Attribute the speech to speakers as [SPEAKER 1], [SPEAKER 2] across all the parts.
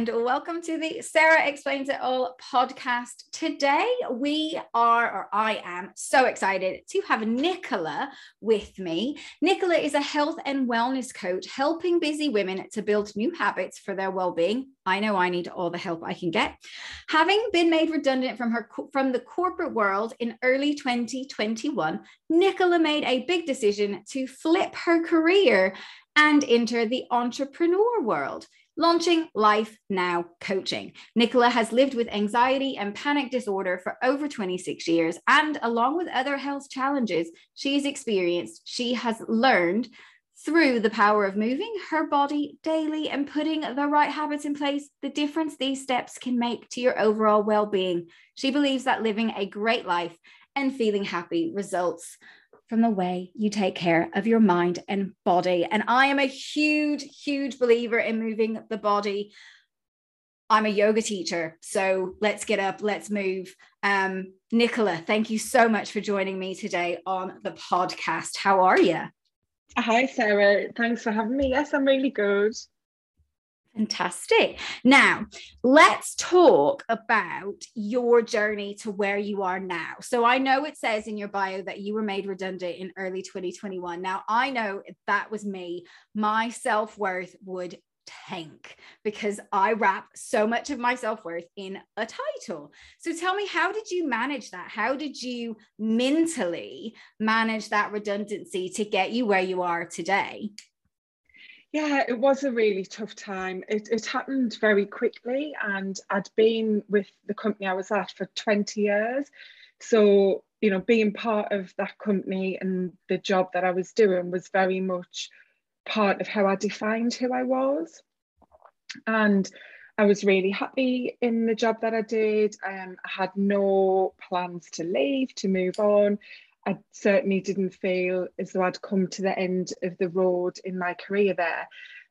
[SPEAKER 1] And welcome to the Sarah Explains It All podcast. Today, we are, or I am, so excited to have Nicola with me. Nicola is a health and wellness coach helping busy women to build new habits for their well being. I know I need all the help I can get. Having been made redundant from her from the corporate world in early 2021, Nicola made a big decision to flip her career and enter the entrepreneur world launching Life Now Coaching. Nicola has lived with anxiety and panic disorder for over 26 years, and along with other health challenges she's experienced, she has learned through the power of moving her body daily and putting the right habits in place, the difference these steps can make to your overall well being. She believes that living a great life and feeling happy results from the way you take care of your mind and body. And I am a huge, huge believer in moving the body. I'm a yoga teacher, so let's get up, let's move. Um, Nicola, thank you so much for joining me today on the podcast. How are you?
[SPEAKER 2] Hi, Sarah. Thanks for having me. Yes, I'm really good.
[SPEAKER 1] Fantastic. Now, let's talk about your journey to where you are now. So, I know it says in your bio that you were made redundant in early 2021. Now, I know that was me, my self worth would tank because I wrap so much of my self worth in a title. So, tell me, how did you manage that? How did you mentally manage that redundancy to get you where you are today?
[SPEAKER 2] Yeah, it was a really tough time. It, it happened very quickly, and I'd been with the company I was at for 20 years. So, you know, being part of that company and the job that I was doing was very much part of how I defined who I was. And I was really happy in the job that I did. Um, I had no plans to leave, to move on. I certainly didn't feel as though I'd come to the end of the road in my career there.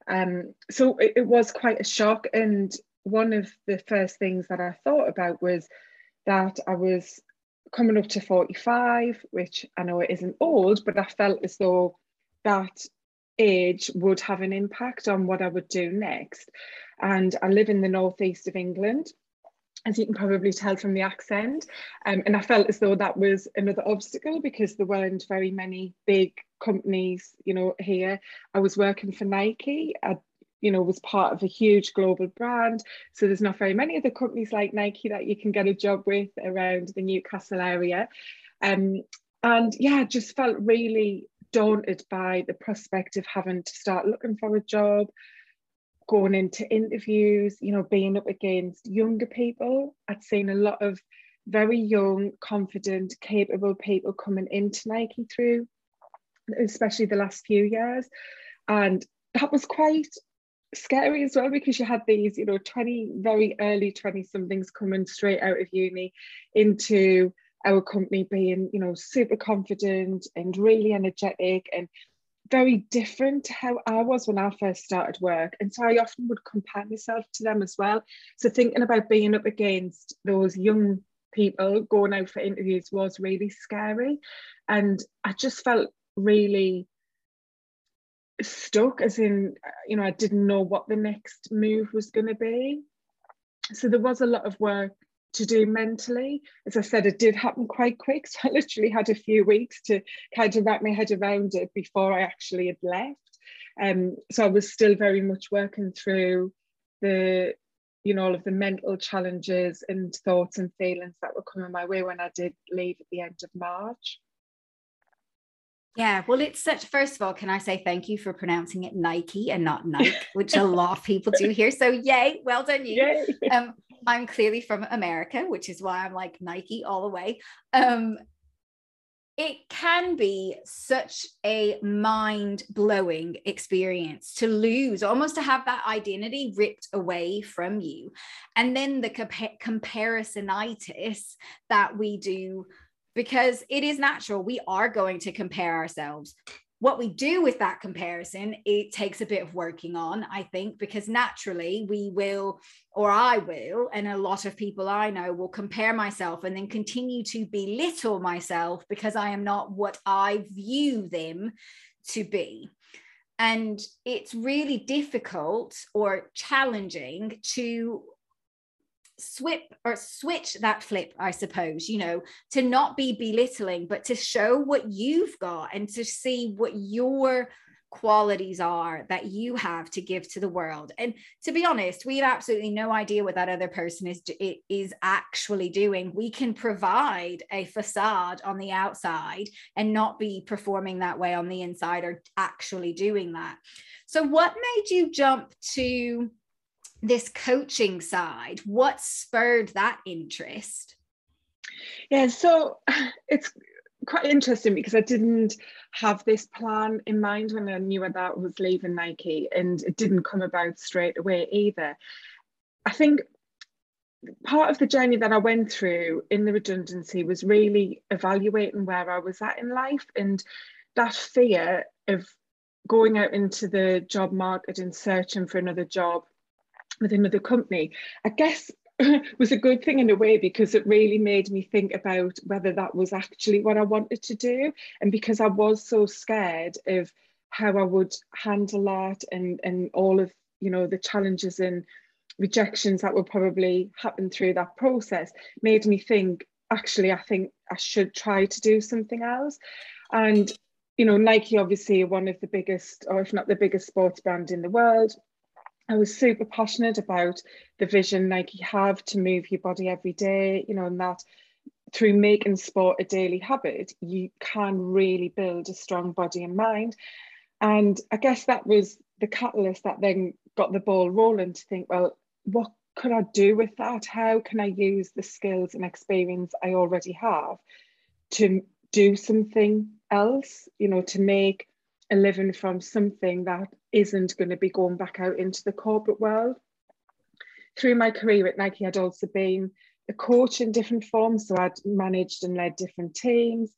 [SPEAKER 2] Um, so it, it was quite a shock. And one of the first things that I thought about was that I was coming up to 45, which I know it isn't old, but I felt as though that age would have an impact on what I would do next. And I live in the northeast of England as you can probably tell from the accent. Um, and I felt as though that was another obstacle because there weren't very many big companies, you know, here. I was working for Nike. I, you know, was part of a huge global brand. So there's not very many other companies like Nike that you can get a job with around the Newcastle area. Um, and yeah, just felt really daunted by the prospect of having to start looking for a job, going into interviews, you know, being up against younger people. I'd seen a lot of very young, confident, capable people coming into Nike through, especially the last few years. And that was quite scary as well because you had these, you know, 20, very early 20 somethings coming straight out of uni into our company being, you know, super confident and really energetic and very different to how I was when I first started work. And so I often would compare myself to them as well. So thinking about being up against those young people going out for interviews was really scary. And I just felt really stuck, as in, you know, I didn't know what the next move was going to be. So there was a lot of work to do mentally. As I said, it did happen quite quick. So I literally had a few weeks to kind of wrap my head around it before I actually had left. Um, so I was still very much working through the, you know, all of the mental challenges and thoughts and feelings that were coming my way when I did leave at the end of March.
[SPEAKER 1] Yeah, well, it's such. First of all, can I say thank you for pronouncing it Nike and not Nike, which a lot of people do here. So, yay, well done, you. Yay. Um, I'm clearly from America, which is why I'm like Nike all the way. Um, it can be such a mind blowing experience to lose, almost to have that identity ripped away from you. And then the compa- comparisonitis that we do, because it is natural, we are going to compare ourselves what we do with that comparison it takes a bit of working on i think because naturally we will or i will and a lot of people i know will compare myself and then continue to belittle myself because i am not what i view them to be. And it's really difficult or challenging to swip or switch that flip i suppose you know to not be belittling but to show what you've got and to see what your qualities are that you have to give to the world. And to be honest we have absolutely no idea what that other person is is actually doing. We can provide a facade on the outside and not be performing that way on the inside or actually doing that. So what made you jump to this coaching side what spurred that interest
[SPEAKER 2] yeah so it's quite interesting because I didn't have this plan in mind when I knew that I was leaving Nike, and it didn't come about straight away either. I think part of the journey that I went through in the redundancy was really evaluating where I was at in life and that fear of going out into the job market and searching for another job with another company. I guess was a good thing in a way because it really made me think about whether that was actually what I wanted to do. And because I was so scared of how I would handle that and, and all of, you know, the challenges and rejections that would probably happen through that process made me think, actually, I think I should try to do something else. And, you know, Nike obviously one of the biggest, or if not the biggest sports brand in the world, I was super passionate about the vision Nike have to move your body every day, you know, and that through making sport a daily habit, you can really build a strong body and mind. And I guess that was the catalyst that then got the ball rolling to think, well, what could I do with that? How can I use the skills and experience I already have to do something else, you know, to make a living from something that isn't going to be going back out into the corporate world. Through my career at Nike, I'd also been a coach in different forms. So I'd managed and led different teams,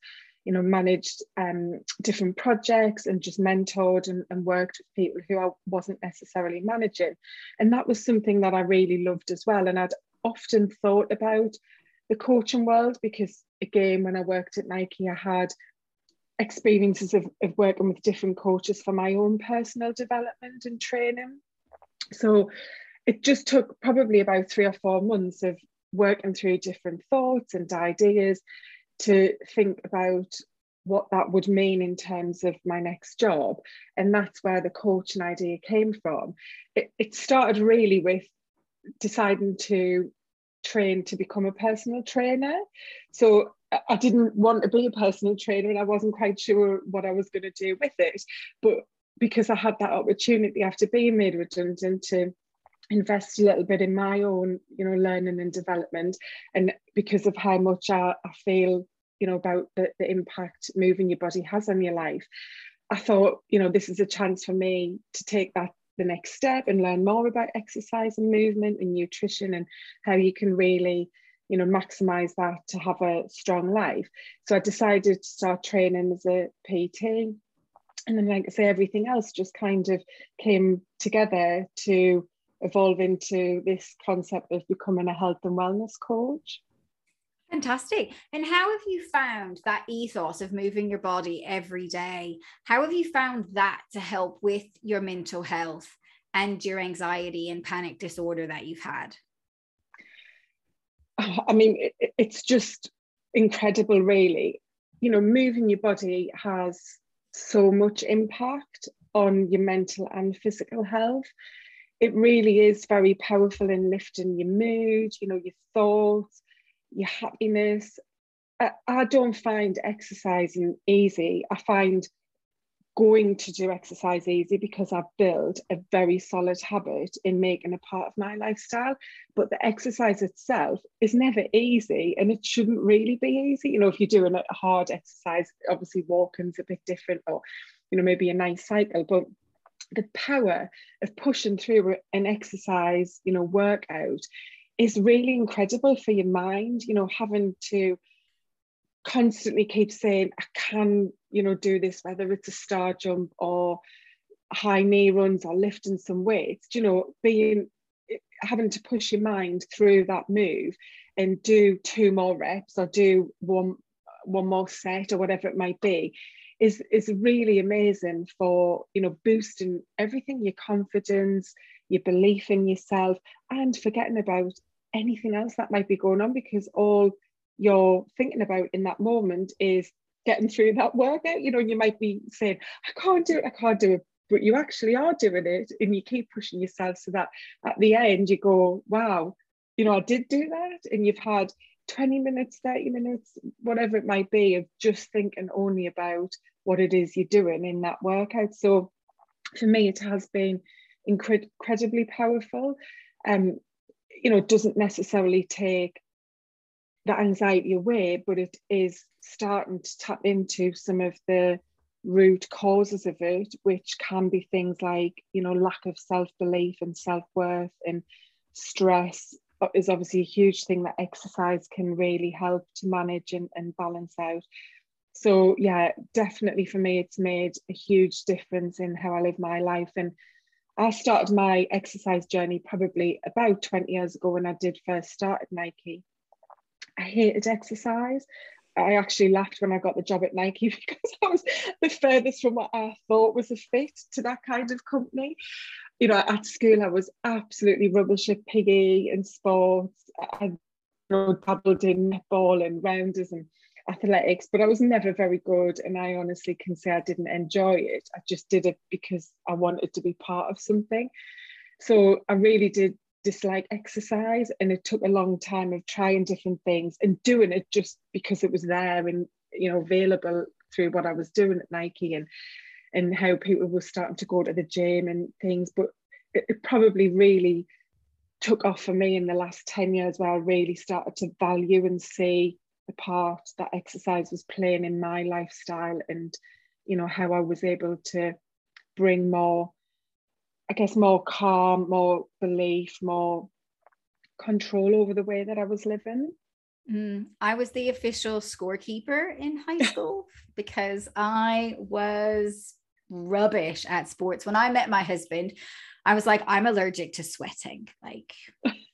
[SPEAKER 2] you know, managed um, different projects and just mentored and, and worked with people who I wasn't necessarily managing. And that was something that I really loved as well. And I'd often thought about the coaching world because, again, when I worked at Nike, I had experiences of, of working with different coaches for my own personal development and training. So it just took probably about three or four months of working through different thoughts and ideas to think about what that would mean in terms of my next job. And that's where the coaching idea came from. It, it started really with deciding to train to become a personal trainer. So I didn't want to be a personal trainer and I wasn't quite sure what I was going to do with it. But because I had that opportunity after being made redundant to invest a little bit in my own, you know, learning and development, and because of how much I, I feel, you know, about the, the impact moving your body has on your life, I thought, you know, this is a chance for me to take that the next step and learn more about exercise and movement and nutrition and how you can really you know maximize that to have a strong life so i decided to start training as a pt and then like i say everything else just kind of came together to evolve into this concept of becoming a health and wellness coach
[SPEAKER 1] Fantastic. And how have you found that ethos of moving your body every day? How have you found that to help with your mental health and your anxiety and panic disorder that you've had?
[SPEAKER 2] I mean, it, it's just incredible, really. You know, moving your body has so much impact on your mental and physical health. It really is very powerful in lifting your mood, you know, your thoughts, your happiness. I, I don't find exercising easy. I find going to do exercise easy because I've built a very solid habit in making a part of my lifestyle. But the exercise itself is never easy and it shouldn't really be easy. You know, if you're doing a hard exercise, obviously walking's a bit different or, you know, maybe a nice cycle. But the power of pushing through an exercise, you know, workout is really incredible for your mind, you know, having to constantly keep saying i can you know do this whether it's a star jump or high knee runs or lifting some weights. You know being having to push your mind through that move and do two more reps or do one one more set or whatever it might be is is really amazing for you know boosting everything your confidence your belief in yourself and forgetting about anything else that might be going on because all you're thinking about in that moment is getting through that workout. You know you might be saying i can't do it i can't do it but you actually are doing it and you keep pushing yourself so that at the end you go wow you know i did do that. And you've had 20 minutes 30 minutes whatever it might be of just thinking only about what it is you're doing in that workout. So for me it has been incredibly powerful. Um you know it doesn't necessarily take that anxiety away but it is starting to tap into some of the root causes of it which can be things like you know lack of self-belief and self-worth and stress uh, is obviously a huge thing that exercise can really help to manage and, and balance out. So yeah, definitely for me, it's made a huge difference in how I live my life. And I started my exercise journey probably about 20 years ago when I did first start at Nike. I hated exercise. I actually laughed when I got the job at Nike because I was the furthest from what I thought was a fit to that kind of company you know, at school I was absolutely rubbish at piggy and sports. I dabbled in netball and rounders and athletics, but I was never very good. And I honestly can say I didn't enjoy it. I just did it because I wanted to be part of something. So I really did dislike exercise and it took a long time of trying different things and doing it just because it was there and you know available through what I was doing at Nike and and how people were starting to go to the gym and things. But it, it probably really took off for me in the last 10 years where I really started to value and see the part that exercise was playing in my lifestyle and you know how I was able to bring more I guess more calm more belief more control over the way that I was living
[SPEAKER 1] Mm, I was the official scorekeeper in high school because I was rubbish at sports. When I met my husband, I was like, I'm allergic to sweating. Like,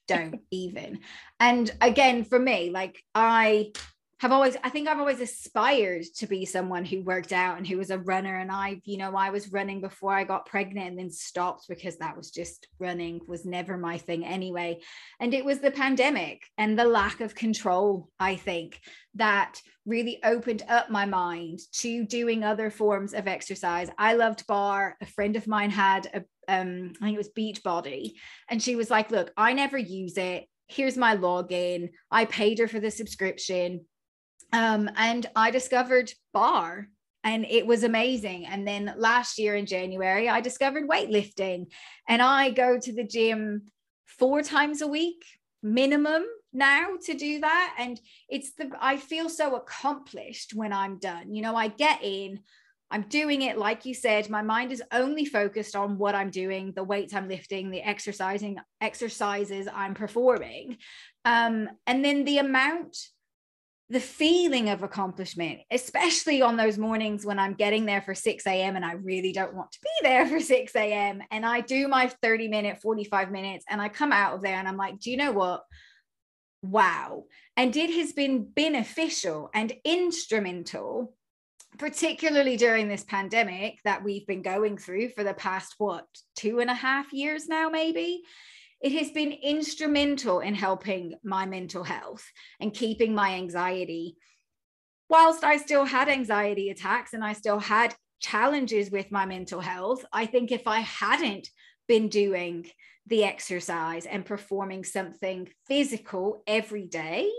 [SPEAKER 1] don't even. And again, for me, like, I have always i think i've always aspired to be someone who worked out and who was a runner and i you know i was running before i got pregnant and then stopped because that was just running was never my thing anyway and it was the pandemic and the lack of control i think that really opened up my mind to doing other forms of exercise i loved barre a friend of mine had a um, I think it was Beachbody. And she was like, Look, I never use it. Here's my login. I paid her for the subscription um, and I discovered barre and it was amazing. And then last year in January, I discovered weightlifting and I go to the gym four times a week minimum now to do that. And it's the, I feel so accomplished when I'm done. You know, I get in, I'm doing it like you said. My mind is only focused on what I'm doing, the weights I'm lifting, the exercising exercises I'm performing. Um, and then the amount the feeling of accomplishment, especially on those mornings when I'm getting there for 6 a.m. and I really don't want to be there for 6 a.m. And I do my 30 minute, 45 minutes, and I come out of there and I'm like, do you know what? Wow. And it has been beneficial and instrumental, particularly during this pandemic that we've been going through for the past, what, two and a half years now, maybe it has been instrumental in helping my mental health and keeping my anxiety. Whilst I still had anxiety attacks and I still had challenges with my mental health, I think if I hadn't been doing the exercise and performing something physical every day,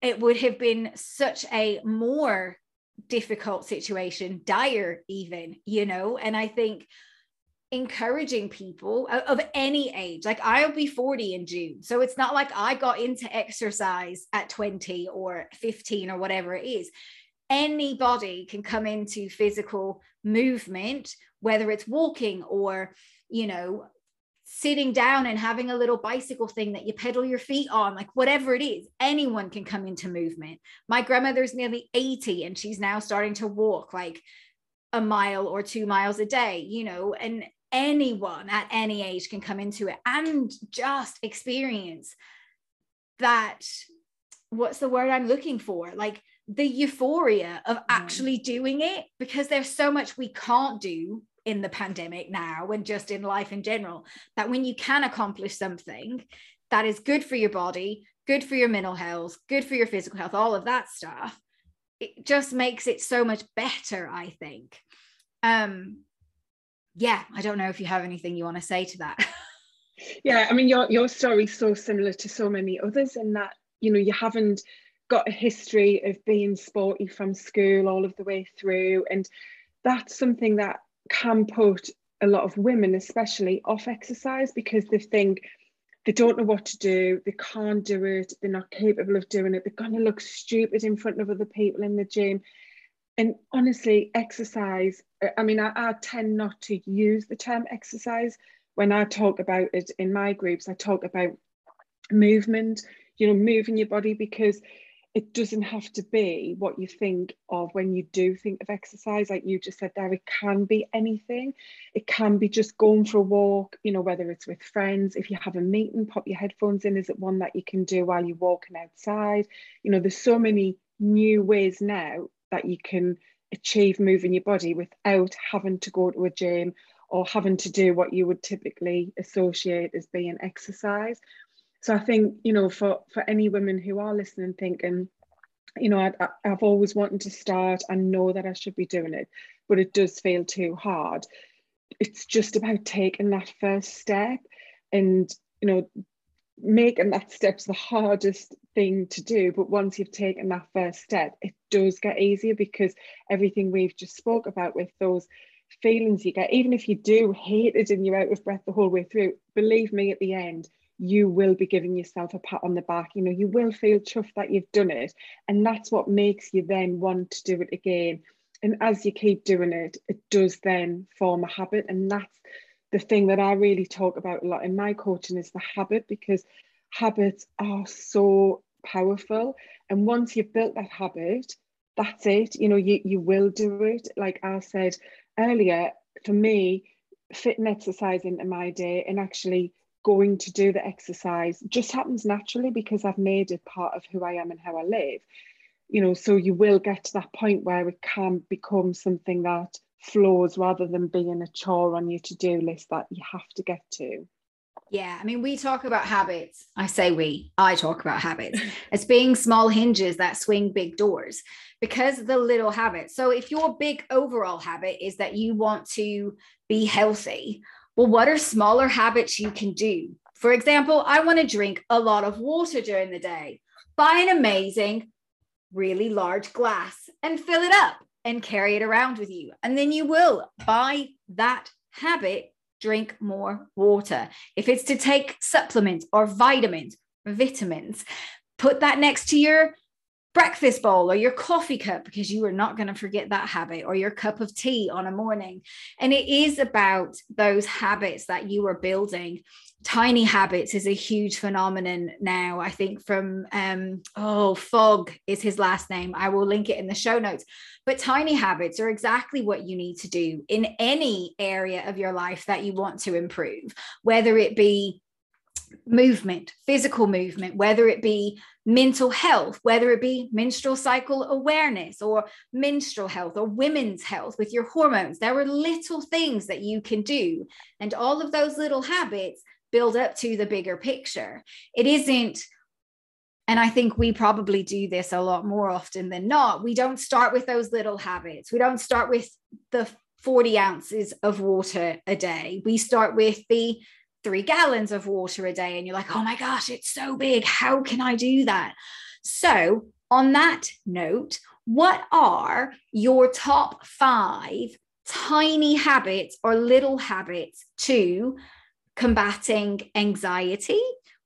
[SPEAKER 1] it would have been such a more difficult situation, dire even, you know. And I think encouraging people of any age. Like I'll be 40 in June. So it's not like I got into exercise at 20 or 15 or whatever it is. Anybody can come into physical movement, whether it's walking or, you know, sitting down and having a little bicycle thing that you pedal your feet on, like whatever it is, anyone can come into movement. My grandmother's nearly 80 and she's now starting to walk like a mile or two miles a day, you know, and anyone at any age can come into it and just experience that what's the word i'm looking for? Like the euphoria of actually doing it because there's so much we can't do in the pandemic now and just in life in general that when you can accomplish something that is good for your body good for your mental health good for your physical health all of that stuff it just makes it so much better i think. Um yeah i don't know if you have anything you want to say to that.
[SPEAKER 2] Yeah i mean your your story's so similar to so many others in that you know you haven't got a history of being sporty from school all of the way through and that's something that can put a lot of women especially off exercise because they think they don't know what to do they can't do it they're not capable of doing it they're going to look stupid in front of other people in the gym and honestly exercise uh, i mean I, I tend not to use the term exercise. When i talk about it in my groups i talk about movement you know moving your body because it doesn't have to be what you think of when you do think of exercise. Like you just said there it can be anything. It can be just going for a walk you know whether it's with friends. If you have a meeting pop your headphones in. Is it one that you can do while you're walking outside? You know there's so many new ways now that you can achieve moving your body without having to go to a gym or having to do what you would typically associate as being exercise. So I think you know for for any women who are listening thinking you know I, I've always wanted to start and know that I should be doing it but it does feel too hard. It's just about taking that first step and you know making that step's the hardest thing to do but once you've taken that first step it does get easier because everything we've just spoke about with those feelings you get even if you do hate it and you're out of breath the whole way through believe me at the end you will be giving yourself a pat on the back. You know, you will feel chuffed that you've done it. And that's what makes you then want to do it again. And as you keep doing it, it does then form a habit. And that's the thing that I really talk about a lot in my coaching is the habit because habits are so powerful. And once you've built that habit, that's it. You know, you, you will do it. Like I said earlier, for me, fitting exercise into my day and actually going to do the exercise just happens naturally because I've made it part of who I am and how I live. You know, so you will get to that point where it can become something that flows rather than being a chore on your to do list that you have to get to.
[SPEAKER 1] Yeah, I mean, we talk about habits. I say we, I talk about habits as being small hinges that swing big doors because the little habits. So, if your big overall habit is that you want to be healthy, well, what are smaller habits you can do? For example, I want to drink a lot of water during the day. Buy an amazing, really large glass and fill it up and carry it around with you. And then you will, by that habit, drink more water. If it's to take supplements or vitamins, vitamins, put that next to your breakfast bowl or your coffee cup because you are not going to forget that habit or your cup of tea on a morning. And it is about those habits that you are building. Tiny habits is a huge phenomenon now. I think from um oh Fogg is his last name. I will link it in the show notes. But tiny habits are exactly what you need to do in any area of your life that you want to improve, whether it be movement, physical movement, whether it be mental health, whether it be menstrual cycle awareness or menstrual health or women's health with your hormones. There are little things that you can do. And all of those little habits build up to the bigger picture. It isn't, and I think we probably do this a lot more often than not. We don't start with those little habits. We don't start with the 40 ounces of water a day. We start with the three gallons of water a day and you're like, oh my gosh, it's so big. How can I do that? So, on that note, what are your top five tiny habits or little habits to combating anxiety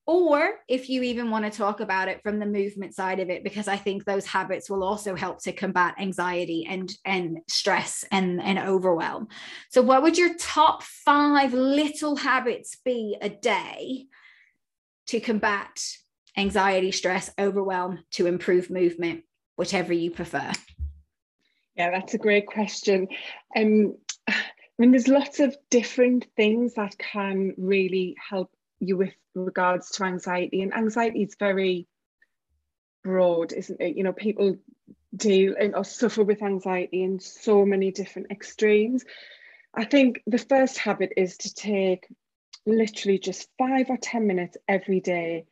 [SPEAKER 1] or if you even want to talk about it from the movement side of it because i think those habits will also help to combat anxiety and and stress and and overwhelm. So what would your top 5 little habits be a day to combat anxiety stress overwhelm to improve movement whichever you prefer?
[SPEAKER 2] Yeah that's a great question. Um I mean, there's lots of different things that can really help you with regards to anxiety and anxiety is very broad isn't it you know people deal and or suffer with anxiety in so many different extremes. I think the first habit is to take literally just five or 10 minutes every day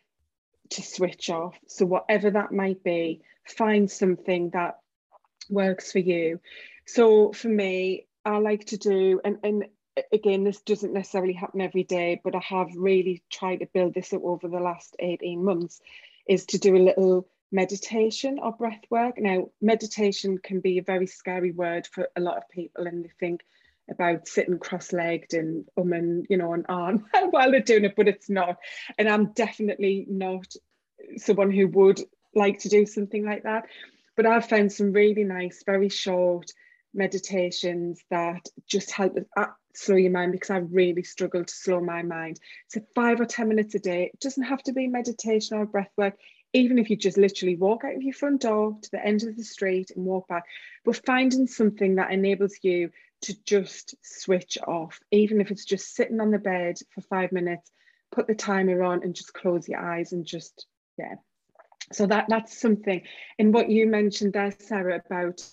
[SPEAKER 2] to switch off. So, whatever that might be, find something that works for you. So, for me, I like to do, and, and again, this doesn't necessarily happen every day, but I have really tried to build this up over the last 18 months, is to do a little meditation or breath work. Now, meditation can be a very scary word for a lot of people, and they think about sitting cross-legged and um and you know and on while they're doing it, but it's not. And I'm definitely not someone who would like to do something like that. But I've found some really nice, very short meditations that just help uh, slow your mind because I really struggle to slow my mind. So five or 10 minutes a day, it doesn't have to be meditation or breath work even if you just literally walk out of your front door to the end of the street and walk back, but finding something that enables you to just switch off, even if it's just sitting on the bed for five minutes, put the timer on and just close your eyes and just, yeah. So that that's something. And what you mentioned there, Sarah, about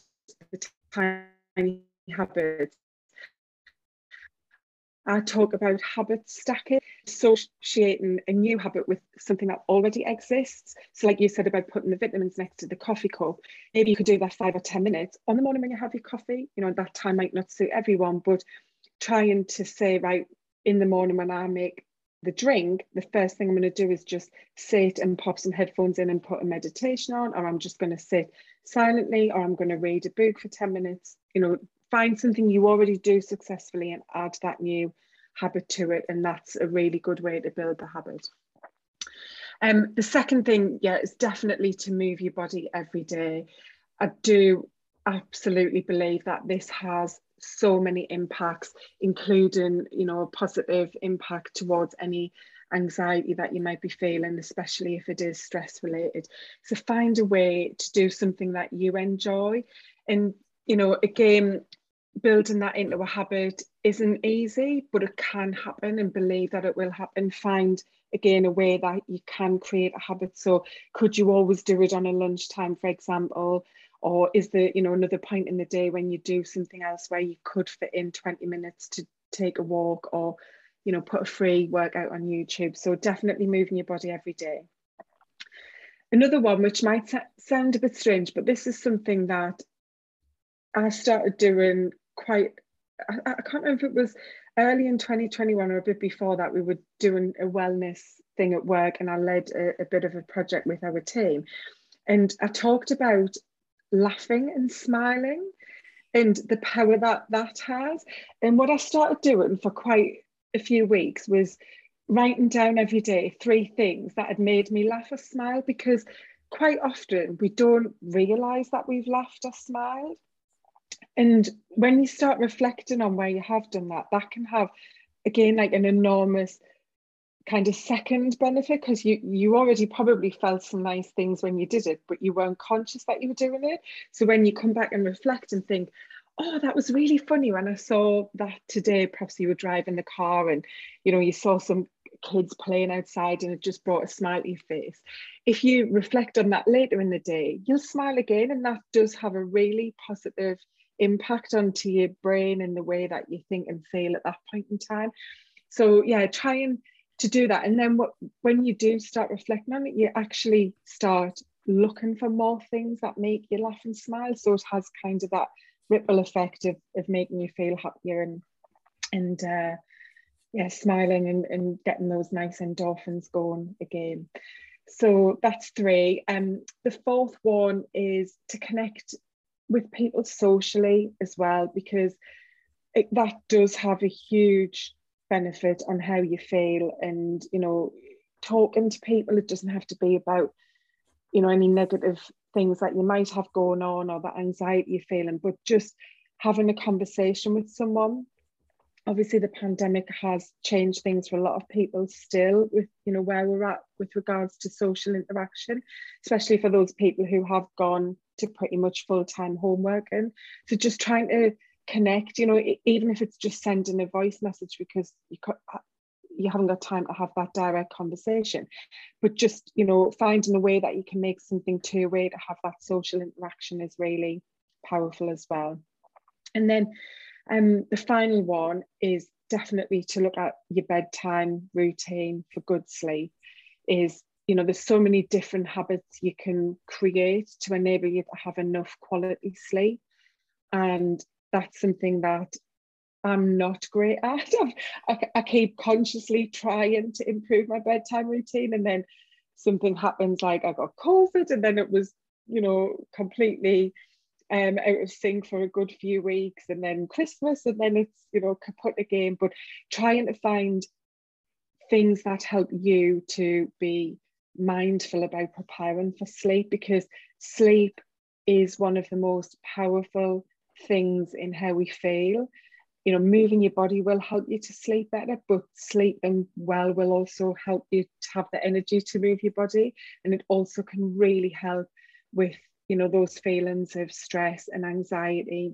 [SPEAKER 2] tiny habits, I talk about habit stacking, associating a new habit with something that already exists. So, like you said about putting the vitamins next to the coffee cup, maybe you could do that five or 10 minutes on the morning when you have your coffee. You know, that time might not suit everyone, but trying to say, right, in the morning when I make the drink, the first thing I'm going to do is just sit and pop some headphones in and put a meditation on, or I'm just going to sit silently, or I'm going to read a book for 10 minutes. You know, find something you already do successfully and add that new habit to it. And that's a really good way to build the habit. Um, the second thing, yeah, is definitely to move your body every day. I do absolutely believe that this has so many impacts, including, you know, a positive impact towards any anxiety that you might be feeling, especially if it is stress related. So find a way to do something that you enjoy. And, you know, again, building that into a habit isn't easy, but it can happen and believe that it will happen. Find again a way that you can create a habit. So could you always do it on a lunchtime, for example? Or is there, you know, another point in the day when you do something else where you could fit in 20 minutes to take a walk or, you know, put a free workout on YouTube. So definitely moving your body every day. Another one, which might sound a bit strange, but this is something that I started doing quite I, I, can't remember if it was early in 2021 or a bit before that we were doing a wellness thing at work and I led a, a bit of a project with our team and I talked about laughing and smiling and the power that that has. And what I started doing for quite a few weeks was writing down every day three things that had made me laugh or smile because quite often we don't realize that we've laughed or smiled. And when you start reflecting on where you have done that that can have again like an enormous kind of second benefit because you you already probably felt some nice things when you did it but you weren't conscious that you were doing it so when you come back and reflect and think oh that was really funny when i saw that today perhaps you were driving the car and you know you saw some kids playing outside and it just brought a smile to your face if you reflect on that later in the day you'll smile again and that does have a really positive impact onto your brain and the way that you think and feel at that point in time. So yeah, trying to do that. And then what when you do start reflecting on it, you actually start looking for more things that make you laugh and smile. So it has kind of that ripple effect of, of making you feel happier and and uh, yeah, smiling and, and getting those nice endorphins going again. So that's three. Um, the fourth one is to connect with people socially as well, because it, that does have a huge benefit on how you feel. And, you know, talking to people, it doesn't have to be about, you know, any negative things that you might have going on or the anxiety you're feeling, but just having a conversation with someone obviously the pandemic has changed things for a lot of people still with you know where we're at with regards to social interaction especially for those people who have gone to pretty much full-time homework and so just trying to connect you know even if it's just sending a voice message because you you haven't got time to have that direct conversation. But just you know finding a way that you can make something two way to have that social interaction is really powerful as well. And then um, the final one is definitely to look at your bedtime routine for good sleep is you know there's so many different habits you can create to enable you to have enough quality sleep. And that's something that I'm not great at. I, I keep consciously trying to improve my bedtime routine, and then something happens like I got COVID, and then it was, you know, completely um, out of sync for a good few weeks, and then Christmas, and then it's, you know, kaput again. But trying to find things that help you to be mindful about preparing for sleep because sleep is one of the most powerful things in how we feel. You know moving your body will help you to sleep better but sleeping well will also help you to have the energy to move your body. And it also can really help with you know those feelings of stress and anxiety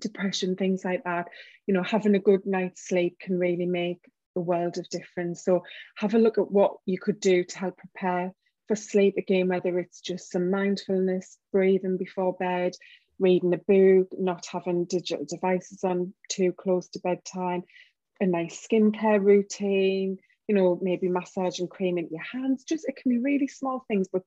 [SPEAKER 2] depression things like that. You know having a good night's sleep can really make a world of difference. So have a look at what you could do to help prepare for sleep. Again whether it's just some mindfulness breathing before bed reading a book, not having digital devices on too close to bedtime, a nice skincare routine, you know, maybe massage and creaming your hands. Just it can be really small things, but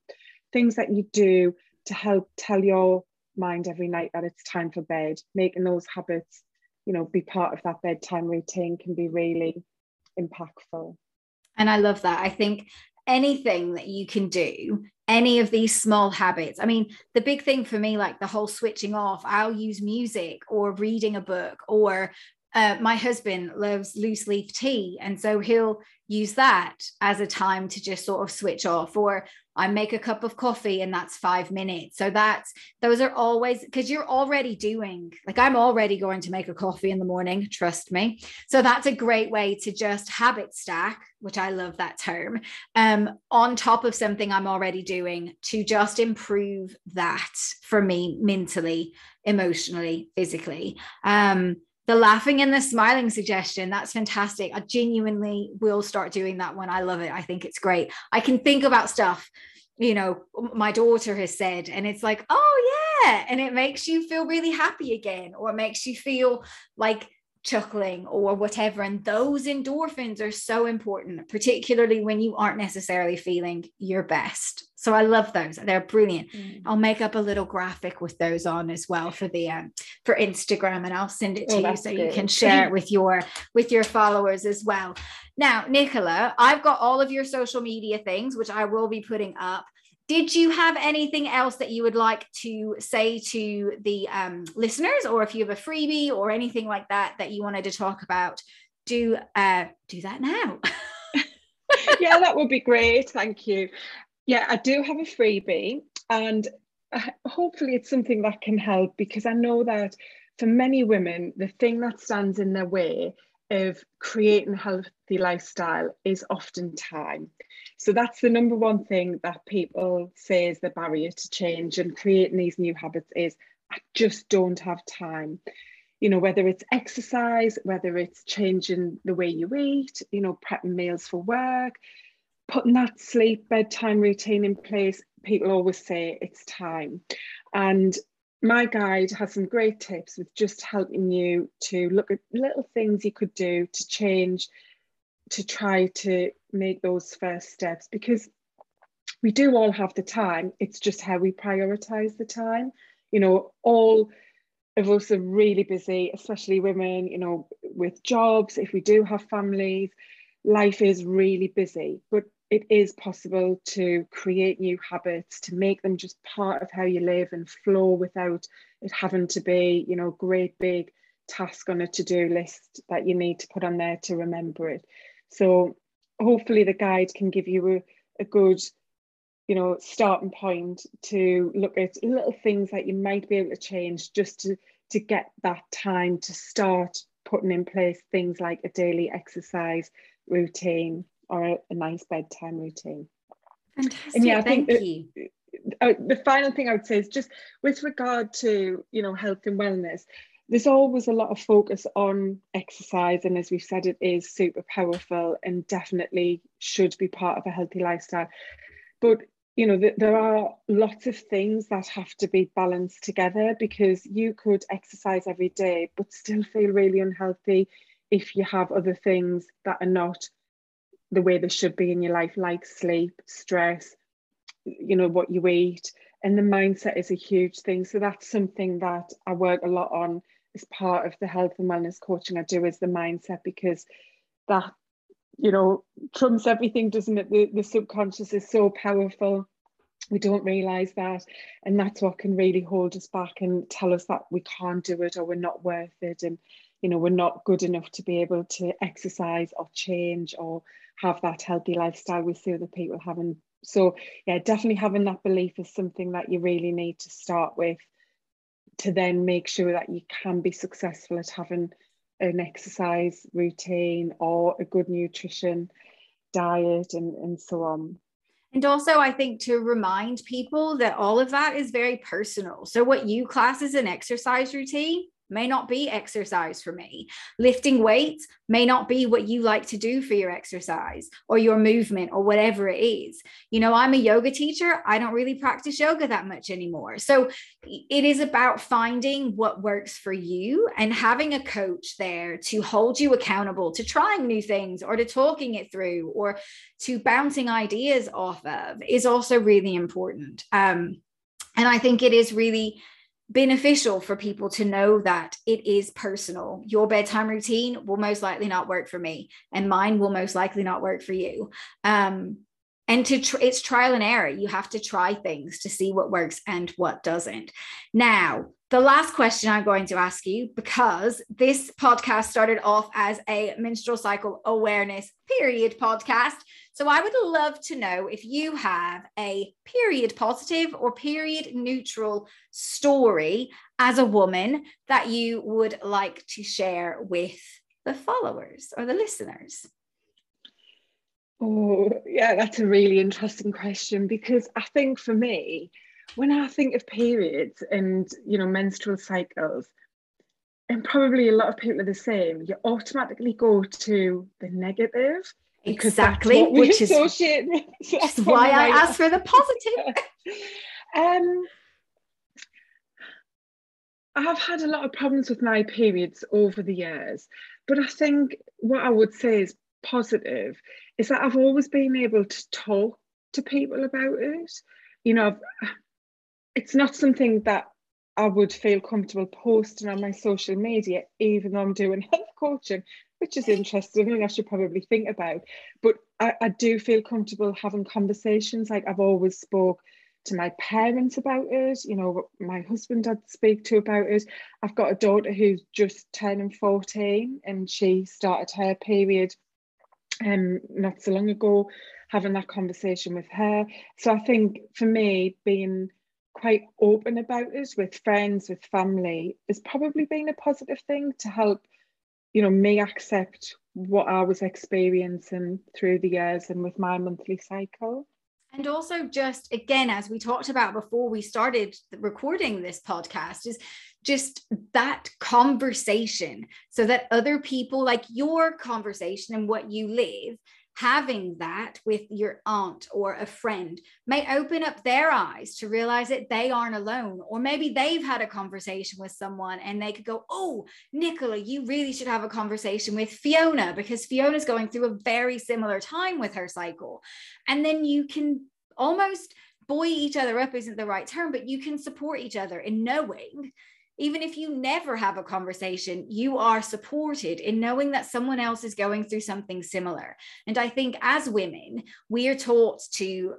[SPEAKER 2] things that you do to help tell your mind every night that it's time for bed, making those habits, you know, be part of that bedtime routine can be really impactful.
[SPEAKER 1] And I love that. I think anything that you can do any of these small habits. I mean, the big thing for me, like the whole switching off, I'll use music or reading a book, or uh, my husband loves loose leaf tea. And so he'll use that as a time to just sort of switch off. Or I make a cup of coffee and that's five minutes. So that's those are always because you're already doing like I'm already going to make a coffee in the morning, trust me. So that's a great way to just habit stack, which I love that term, um, on top of something I'm already doing to just improve that for me mentally, emotionally, physically. Um, the laughing and the smiling suggestion that's fantastic. I genuinely will start doing that one. I love it. I think it's great. I can think about stuff you know my daughter has said and it's like oh yeah and it makes you feel really happy again or it makes you feel like chuckling or whatever. And those endorphins are so important, particularly when you aren't necessarily feeling your best. So I love those. They're brilliant. Mm. I'll make up a little graphic with those on as well for the um, for Instagram and I'll send it to oh, you so good. you can share it with your with your followers as well. Now, Nicola, I've got all of your social media things which I will be putting up did you have anything else that you would like to say to the um, listeners or if you have a freebie or anything like that that you wanted to talk about do uh, do that now.
[SPEAKER 2] Yeah that would be great. Thank you. Yeah i do have a freebie and uh, hopefully it's something that can help because i know that for many women the thing that stands in their way of creating a healthy lifestyle is often time. So that's the number one thing that people say is the barrier to change and creating these new habits is I just don't have time. You know, whether it's exercise, whether it's changing the way you eat, you know, prepping meals for work, putting that sleep bedtime routine in place, people always say it's time. And my guide has some great tips with just helping you to look at little things you could do to change to try to make those first steps because we do all have the time. It's just how we prioritize the time. You know all of us are really busy especially women you know with jobs. If we do have families life is really busy. But it is possible to create new habits, to make them just part of how you live and flow without it having to be, you know, great big task on a to-do list that you need to put on there to remember it. So hopefully the guide can give you a, a good, you know, starting point to look at little things that you might be able to change just to, to get that time to start putting in place things like a daily exercise routine or a, nice bedtime routine.
[SPEAKER 1] Fantastic. And yeah, I Thank think you.
[SPEAKER 2] The, the final thing I would say is just with regard to you know health and wellness, there's always a lot of focus on exercise and as we've said it is super powerful and definitely should be part of a healthy lifestyle but you know th- there are lots of things that have to be balanced together because you could exercise every day but still feel really unhealthy if you have other things that are not the way they should be in your life like sleep stress you know what you eat. And the mindset is a huge thing. So that's something that i work a lot on as part of the health and wellness coaching i do is the mindset because that you know trumps everything doesn't it? The, the subconscious is so powerful. We don't realize that. And that's what can really hold us back and tell us that we can't do it or we're not worth it. And you know we're not good enough to be able to exercise or change or have that healthy lifestyle we see other people having so yeah definitely having that belief is something that you really need to start with to then make sure that you can be successful at having an exercise routine or a good nutrition diet and, and so on.
[SPEAKER 1] And also, I think to remind people that all of that is very personal. So, what you class as an exercise routine may not be exercise for me. Lifting weights may not be what you like to do for your exercise or your movement or whatever it is. You know, I'm a yoga teacher. I don't really practice yoga that much anymore. So it is about finding what works for you and having a coach there to hold you accountable to trying new things or to talking it through or to bouncing ideas off of is also really important. Um, and I think it is really beneficial for people to know that it is personal. Your bedtime routine will most likely not work for me, and mine will most likely not work for you. Um, and to tr- it's trial and error. You have to try things to see what works and what doesn't. Now, the last question I'm going to ask you, because this podcast started off as a menstrual cycle awareness period podcast. So I would love to know if you have a period positive or period neutral story as a woman that you would like to share with the followers or the listeners.
[SPEAKER 2] Oh, yeah, that's a really interesting question because I think for me, when I think of periods and you know menstrual cycles, and probably a lot of people are the same, you automatically go to the negative
[SPEAKER 1] exactly which is that's why i asked for the positive.
[SPEAKER 2] Um i've had a lot of problems with my periods over the years but i think what i would say is positive is that i've always been able to talk to people about it. You know it's not something that I would feel comfortable posting on my social media, even though I'm doing health coaching, which is interesting and I should probably think about. But I, I do feel comfortable having conversations. Like I've always spoke to my parents about it. You know, my husband I'd speak to about it. I've got a daughter who's just turning 14 and she started her period um not so long ago, having that conversation with her. So I think for me, being quite open about it with friends, with family, has probably been a positive thing to help you know me accept what I was experiencing through the years and with my monthly cycle.
[SPEAKER 1] And also, just again, as we talked about before we started recording this podcast, is just that conversation so that other people, like your conversation and what you live, having that with your aunt or a friend may open up their eyes to realize that they aren't alone. Or maybe they've had a conversation with someone and they could go, Oh, Nicola, you really should have a conversation with Fiona because Fiona's going through a very similar time with her cycle. And then you can almost buoy each other up, isn't the right term, but you can support each other in knowing even if you never have a conversation, you are supported in knowing that someone else is going through something similar. And I think as women, we are taught to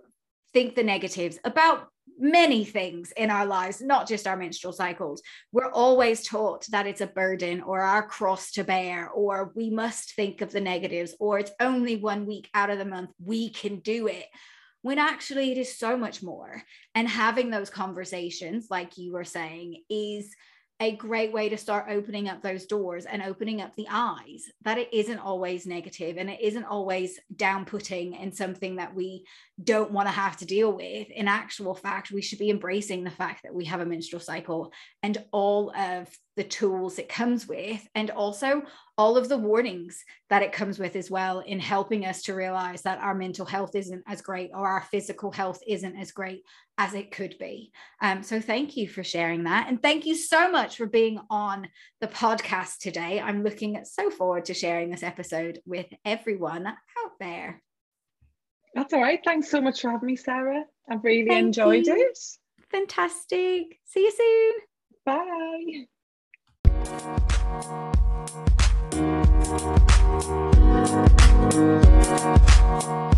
[SPEAKER 1] think the negatives about many things in our lives, not just our menstrual cycles. We're always taught that it's a burden or our cross to bear, or we must think of the negatives, or it's only one week out of the month, we can do it when actually it is so much more. And having those conversations, like you were saying, is a great way to start opening up those doors and opening up the eyes that it isn't always negative and it isn't always down putting and something that we don't want to have to deal with. In actual fact, we should be embracing the fact that we have a menstrual cycle and all of the tools it comes with, and also all of the warnings that it comes with as well, in helping us to realize that our mental health isn't as great or our physical health isn't as great as it could be. Um, so, thank you for sharing that. And thank you so much for being on the podcast today. I'm looking so forward to sharing this episode with everyone out there.
[SPEAKER 2] That's all right. Thanks so much for having me, Sarah. I've really thank enjoyed you. it.
[SPEAKER 1] Fantastic. See you soon.
[SPEAKER 2] Bye. Thank you.